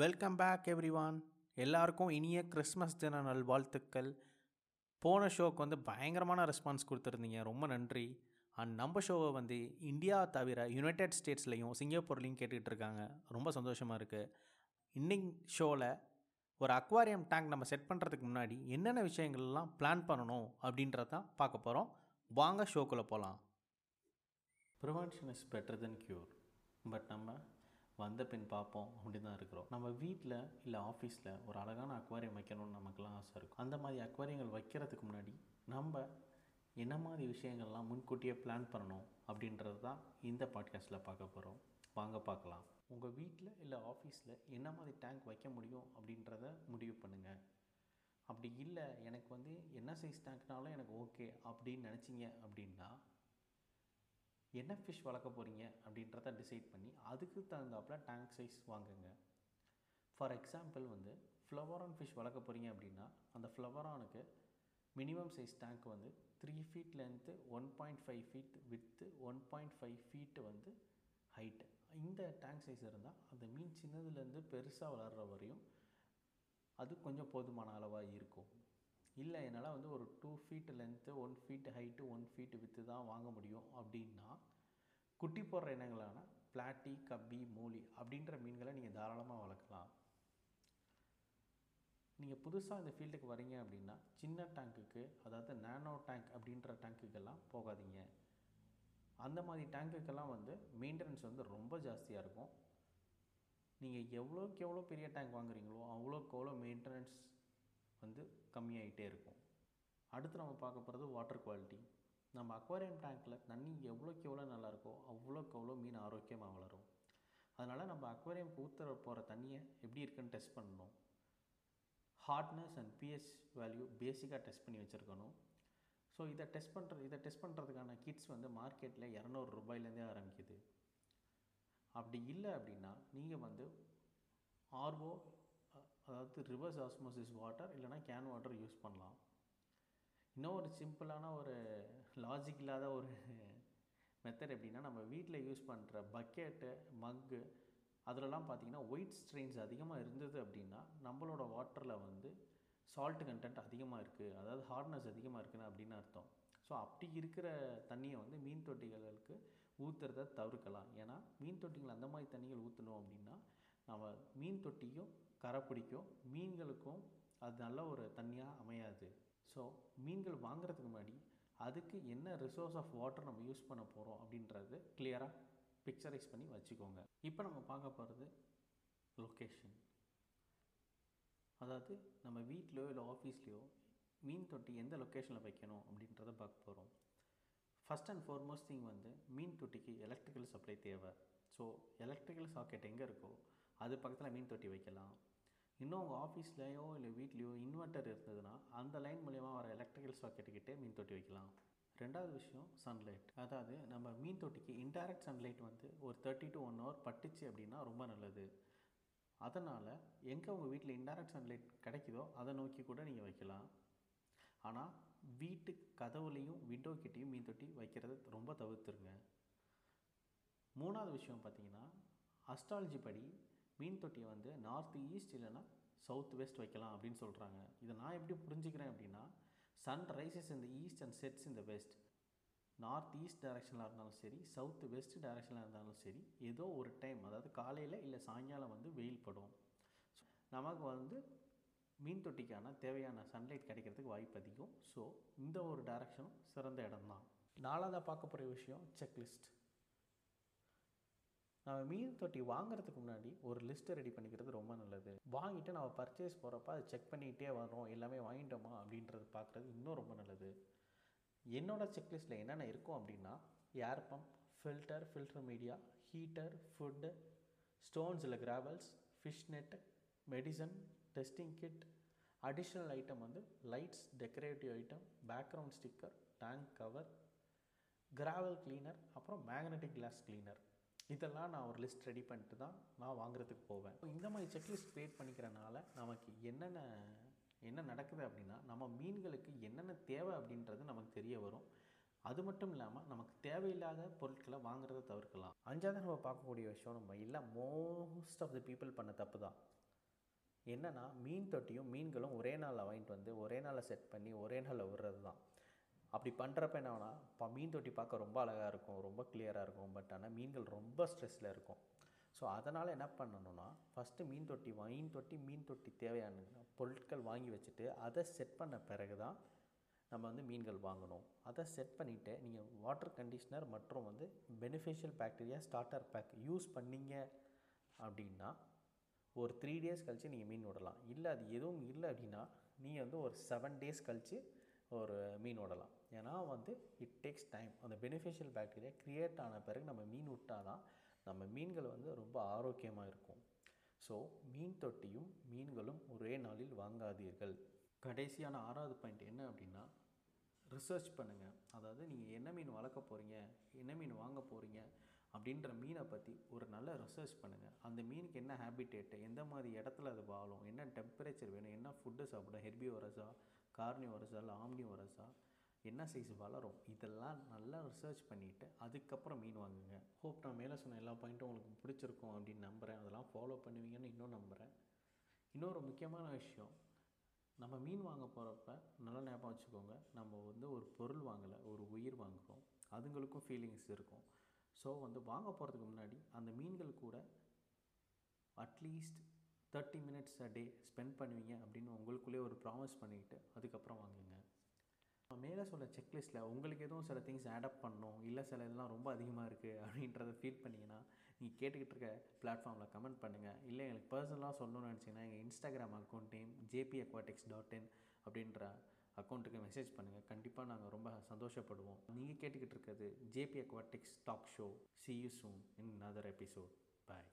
Welcome back everyone எல்லாருக்கும் இனிய Christmas தின நல்வாழ்த்துக்கள் போன ஷோக்கு வந்து பயங்கரமான ரெஸ்பான்ஸ் கொடுத்துருந்தீங்க. ரொம்ப நன்றி. அண்ட் நம்ம ஷோவை வந்து இந்தியா தவிர யுனைடெட் ஸ்டேட்ஸ்லையும் சிங்கப்பூர்லேயும் கேட்டுக்கிட்டு இருக்காங்க ரொம்ப சந்தோஷமாக இருக்குது இன்னைக்கு ஷோவில் ஒரு அக்வாரியம் டேங்க் நம்ம செட் பண்ணுறதுக்கு முன்னாடி என்னென்ன விஷயங்கள்லாம் பிளான் பண்ணணும் அப்படின்றத தான் பார்க்க போகிறோம் வாங்க ஷோக்குள்ளே போகலாம் prevention is better than cure but நம்ம வந்த பின் பார்ப்போம் அப்படி தான் இருக்கிறோம். நம்ம வீட்டில் இல்லை ஆஃபீஸில் ஒரு அழகான அக்வாரியம் வைக்கணும்னு நமக்குலாம் ஆசை இருக்கும். அந்த மாதிரி அக்வாரியங்கள் வைக்கிறதுக்கு முன்னாடி நம்ம என்ன மாதிரி விஷயங்கள்லாம் முன்கூட்டியே பிளான் பண்ணணும் அப்படின்றது தான் இந்த பாட்காஸ்ட்டில் பார்க்க போகிறோம் வாங்க பார்க்கலாம். உங்கள் வீட்டில் இல்லை ஆஃபீஸில் என்ன மாதிரி டேங்க் வைக்க முடியும் அப்படின்றத முடிவு பண்ணுங்கள் அப்படி இல்லை எனக்கு வந்து என்ன சைஸ் டேங்க்னாலும் எனக்கு ஓகே அப்படின்னு நினச்சிங்க அப்படின்னா என்ன ஃபிஷ் வளர்க்க போகிறீங்க அப்படின்றத டிசைட் பண்ணி அதுக்கு தகுந்தாப்புல டேங்க் சைஸ் வாங்குங்க. ஃபார் எக்ஸாம்பிள் வந்து ஃப்ளவரான் ஃபிஷ் வளர்க்க போகிறீங்க அப்படின்னா அந்த ஃப்ளவரானுக்கு மினிமம் சைஸ் டேங்க் வந்து three feet length one point five feet width one point five feet வந்து ஹைட்டு இந்த டேங்க் சைஸ் இருந்தால் அந்த மீன் சின்னதுலேருந்து பெருசாக வளர்கிற வரையும் அது கொஞ்சம் போதுமான அளவாக இருக்கும். இல்லை என்னால் வந்து ஒரு two feet length one feet height one feet width தான் வாங்க முடியும் அப்படின்னா குட்டி போடுற இனங்களான பிளாட்டி கப்பி மூலி அப்படின்ற மீன்களை நீங்கள் தாராளமாக வளர்க்கலாம். நீங்கள் புதுசாக இந்த ஃபீல்டுக்கு வரீங்க அப்படின்னா சின்ன டேங்க்குக்கு அதாவது நேனோ டேங்க் அப்படின்ற டேங்க்குக்கெல்லாம் போகாதீங்க. அந்த மாதிரி டேங்க்குக்கெல்லாம் வந்து மெயின்டெனன்ஸ் வந்து ரொம்ப ஜாஸ்தியாக இருக்கும். நீங்கள் எவ்வளோக்கு எவ்வளோ பெரிய டேங்க் வாங்குறீங்களோ அவ்வளோக்கு அவ்வளோ மெயின்டெனன்ஸ் வந்து கம்மியாகிட்டே இருக்கும். அடுத்து நம்ம பார்க்க போகிறது வாட்டர் குவாலிட்டி நம்ம அக்வாரியம் டேங்க்கில் தண்ணி எவ்வளோக்கு எவ்வளோ நல்லாயிருக்கோ அவ்வளோக்கு அவ்வளோ மீன் ஆரோக்கியமாக வளரும். அதனால் நம்ம அக்வாரியம்க்கு ஊற்றுற போகிற தண்ணியை எப்படி இருக்குன்னு டெஸ்ட் பண்ணணும். ஹார்ட்னஸ் அண்ட் பிஹெச் வேல்யூ பேசிக்காக டெஸ்ட் பண்ணி வச்சுருக்கணும். ஸோ இதை டெஸ்ட் பண்ணுறது இதை டெஸ்ட் பண்ணுறதுக்கான கிட்ஸ் வந்து மார்க்கெட்டில் இரநூறு ரூபாயிலேருந்தே ஆரம்பிக்குது. அப்படி இல்லை அப்படின்னா நீங்கள் வந்து ஆர்ஓ அதாவது ரிவர்ஸ் ஆஸ்மோசிஸ் வாட்டர் இல்லைனா கேன் வாட்டர் யூஸ் பண்ணலாம். இன்னும் ஒரு சிம்பிளான ஒரு லாஜிக் இல்லாத ஒரு மெத்தட் எப்படின்னா நம்ம வீட்டில் யூஸ் பண்ணுற பக்கெட்டு மக்கு அதிலலாம் பார்த்திங்கன்னா ஒயிட் ஸ்ட்ரெயின்ஸ் அதிகமாக இருந்தது அப்படின்னா நம்மளோட வாட்டரில் வந்து சால்ட் கண்டென்ட் அதிகமாக இருக்குது அதாவது ஹார்ட்னஸ் அதிகமாக இருக்குன்னு அப்படின்னு அர்த்தம். ஸோ அப்படி இருக்கிற தண்ணியை வந்து மீன் தொட்டிகளுக்கு ஊற்றுறத தவிர்க்கலாம். ஏன்னா மீன் தொட்டிகள் அந்த மாதிரி தண்ணிகள் ஊற்றணும் அப்படின்னா நம்ம மீன் தொட்டியும் கரை பிடிக்கும். மீன்களுக்கும் அது நல்ல ஒரு தண்ணியாக அமையாது. ஸோ மீன்கள் வாங்குறதுக்கு முன்னாடி அதுக்கு என்ன ரிசோர்ஸ் ஆஃப் வாட்டர் நம்ம யூஸ் பண்ண போகிறோம் அப்படின்றது கிளியராக பிக்சரைஸ் பண்ணி வச்சுக்கோங்க. இப்போ நம்ம பார்க்க போகிறது லொக்கேஷன் அதாவது நம்ம வீட்லையோ இல்லை ஆஃபீஸ்லேயோ மீன் தொட்டி எந்த லொக்கேஷனில் வைக்கணும் அப்படின்றத பார்க்க போகிறோம் ஃபஸ்ட் அண்ட் ஃபார்மோஸ்ட் திங் வந்து மீன் தொட்டிக்கு எலக்ட்ரிக்கல் சப்ளை தேவை. ஸோ எலக்ட்ரிக்கல் சாக்கெட் எங்கே இருக்கோ அது பக்கத்தில் மீன் தொட்டி வைக்கலாம். இன்னும் உங்கள் ஆஃபீஸ்லேயோ இல்லை வீட்லேயோ இன்வெர்ட்டர் இருந்ததுன்னா அந்த லைன் மூலயமா வர எலக்ட்ரிக்கல் சாக்கெட்டுக்கிட்டே மீன் தொட்டி வைக்கலாம். ரெண்டாவது விஷயம் சன்லைட் அதாவது நம்ம மீன் தொட்டிக்கு இன்டைரக்ட் சன்லைட் வந்து ஒரு தேர்ட்டி டு ஒன் ஹவர் பட்டுச்சு அப்படின்னா ரொம்ப நல்லது. அதனால் எங்கே உங்கள் வீட்டில் இன்டைரக்ட் சன்லைட் கிடைக்குதோ அதை நோக்கி கூட நீங்கள் வைக்கலாம். ஆனால் வீட்டு கதவுலேயும் விண்டோ கிட்டேயும் மீன் தொட்டி வைக்கிறது ரொம்ப தவிர்த்துருங்க. மூணாவது விஷயம் பார்த்தீங்கன்னா அஸ்ட்ராலஜி படி மீன் தொட்டியை வந்து நார்த் ஈஸ்ட் இல்லைன்னா சவுத் வெஸ்ட் வைக்கலாம் அப்படின்னு சொல்கிறாங்க இதை நான் எப்படி புரிஞ்சுக்கிறேன் அப்படின்னா சன் ரைசஸ் இந்த ஈஸ்ட் அண்ட் செட்ஸ் இந்த வெஸ்ட் நார்த் ஈஸ்ட் டைரக்ஷனில் இருந்தாலும் சரி சவுத் வெஸ்ட் டைரக்ஷனில் இருந்தாலும் சரி ஏதோ ஒரு டைம் அதாவது காலையில் இல்லை சாயங்காலம் வந்து வெயில் படும். நமக்கு வந்து மீன் தொட்டிக்கான தேவையான சன்லைட் கிடைக்கிறதுக்கு வாய்ப்பு அதிகம். ஸோ இந்த ஒரு டைரக்ஷனும் சிறந்த இடம் தான் நாலாவதாக பார்க்க போகிற விஷயம் செக்லிஸ்ட் நம்ம மீன் தொட்டி வாங்குறதுக்கு முன்னாடி ஒரு லிஸ்ட்டை ரெடி பண்ணிக்கிறது ரொம்ப நல்லது. வாங்கிட்டு நம்ம பர்ச்சேஸ் போகிறப்ப அதை செக் பண்ணிகிட்டே வரோம் எல்லாமே வாங்கிட்டோமா அப்படின்றது பார்க்குறது இன்னும் ரொம்ப நல்லது. என்னோடய செக்லிஸ்ட்டில் என்னென்ன இருக்கும் அப்படின்னா air pump filter filter media heater food stones இல்லை gravels fish net medicine testing kit additional item வந்து lights decorative item background sticker tank cover gravel cleaner அப்புறம் மேக்னெட்டிக் கிளாஸ் கிளீனர் இதெல்லாம் நான் ஒரு லிஸ்ட் ரெடி பண்ணிட்டு தான் நான் வாங்குறதுக்கு போவேன். இந்த மாதிரி செக்லிஸ்ட் க்ரியேட் பண்ணிக்கிறனால நமக்கு என்னென்ன என்ன நடக்குது அப்படின்னா நம்ம மீன்களுக்கு என்னென்ன தேவை அப்படின்றது நமக்கு தெரிய வரும். அது மட்டும் இல்லாமல் நமக்கு தேவையில்லாத பொருட்களை வாங்குறத தவிர்க்கலாம். அஞ்சாவது நம்ம பார்க்கக்கூடிய விஷயம் நம்ம இல்லை மோஸ்ட் ஆஃப் த பீப்புள் பண்ண தப்பு தான். என்னென்னா மீன் தொட்டியும் மீன்களும் ஒரே நாளில் வாங்கிட்டு வந்து ஒரே நாளில் செட் பண்ணி ஒரே நாளில் விடுறது தான். அப்படி பண்ணுறப்ப என்ன ஆகுனா இப்போ மீன் தொட்டி பார்க்க ரொம்ப அழகாக இருக்கும் ரொம்ப கிளியராக இருக்கும் பட் ஆனால் மீன்கள் ரொம்ப ஸ்ட்ரெஸ்ஸில் இருக்கும். ஸோ அதனால் என்ன பண்ணணும்னா ஃபஸ்ட்டு மீன் தொட்டி மீன் தொட்டி மீன் தொட்டி தேவையான பொருட்கள் வாங்கி வச்சுட்டு அதை செட் பண்ண பிறகு தான் நம்ம வந்து மீன்கள் வாங்கணும். அதை செட் பண்ணிவிட்டு நீங்கள் வாட்டர் கண்டிஷ்னர் மற்றும் வந்து beneficial bacteria starter pack use பண்ணீங்க அப்படின்னா ஒரு த்ரீ டேஸ் கழித்து நீங்கள் மீன் விடலாம் இல்லை அது எதுவும் இல்லை அப்படின்னா நீங்கள் வந்து ஒரு செவன் டேஸ் கழித்து ஒரு மீன் விடலாம் ஏன்னா வந்து இட் டேக்ஸ் டைம் அந்த பெனிஃபிஷியல் பாக்டீரியா க்ரியேட் ஆன பிறகு நம்ம மீன் விட்டால் தான் நம்ம மீன்கள் வந்து ரொம்ப ஆரோக்கியமாக இருக்கும். ஸோ மீன் தொட்டியும் மீன்களும் ஒரே நாளில் வாங்காதீர்கள். கடைசியான ஆறாவது பாயிண்ட் என்ன அப்படின்னா ரிசர்ச் பண்ணுங்கள் அதாவது நீங்கள் என்ன மீன் வளர்க்க போகிறீங்க என்ன மீன் வாங்க போகிறீங்க அப்படின்ற மீனை பற்றி ஒரு நல்ல ரிசர்ச் பண்ணுங்கள் அந்த மீனுக்கு என்ன ஹேபிடேட்டு எந்த மாதிரி இடத்துல அது வாழும் என்ன டெம்பரேச்சர் வேணும் என்ன ஃபுட்டு சாப்பிடும் ஹெர்பி கார்னி வரஸா இல்லை ஆம்னி வரஸா என்ன சைஸ் வளரும்? இதெல்லாம் நல்லா ரிசர்ச் பண்ணிவிட்டு அதுக்கப்புறம் மீன் வாங்குங்க. ஹோப் நான் மேலே சொன்ன எல்லா பாயிண்ட்டும் உங்களுக்கு பிடிச்சிருக்கும் அப்படின்னு நம்புகிறேன் அதெல்லாம் ஃபாலோ பண்ணுவீங்கன்னு இன்னும் நம்புகிறேன் இன்னொரு முக்கியமான விஷயம் நம்ம மீன் வாங்க போகிறப்ப நல்லா ஞாபகம் வச்சுக்கோங்க. நம்ம வந்து ஒரு பொருள் வாங்கலை ஒரு உயிர் வாங்குகிறோம் அதுங்களுக்கும் ஃபீலிங்ஸ் இருக்கும். ஸோ வந்து வாங்க போகிறதுக்கு முன்னாடி அந்த மீன்கள் கூட at least thirty minutes a day spend பண்ணுவீங்க அப்படின்னு உங்களுக்குள்ளே ஒரு ப்ராமிஸ் பண்ணிக்கிட்டு அதுக்கப்புறம் வாங்குங்க. நான் மேலே சொல்ல செக்லிஸ்ட்டில் உங்களுக்கு எதுவும் சில திங்ஸ் ஆடப் பண்ணணும் இல்லை சில இதெல்லாம் ரொம்ப அதிகமாக இருக்குது அப்படின்றத ஃபீல் பண்ணிங்கன்னா நீங்கள் கேட்டுக்கிட்டு இருக்க பிளாட்ஃபார்மில் கமெண்ட் பண்ணுங்கள் இல்லை எங்களுக்கு பர்சனலாக சொல்லணும்னு நினச்சிங்கன்னா எங்கள் Instagram account name JP Aquatics dot in அப்படின்ற அக்கௌண்ட்டுக்கு மெசேஜ் பண்ணுங்கள் கண்டிப்பாக நாங்கள் ரொம்ப சந்தோஷப்படுவோம். நீங்கள் கேட்டுக்கிட்டு இருக்கிறது JP Aquatics talk show see you soon in other episode bye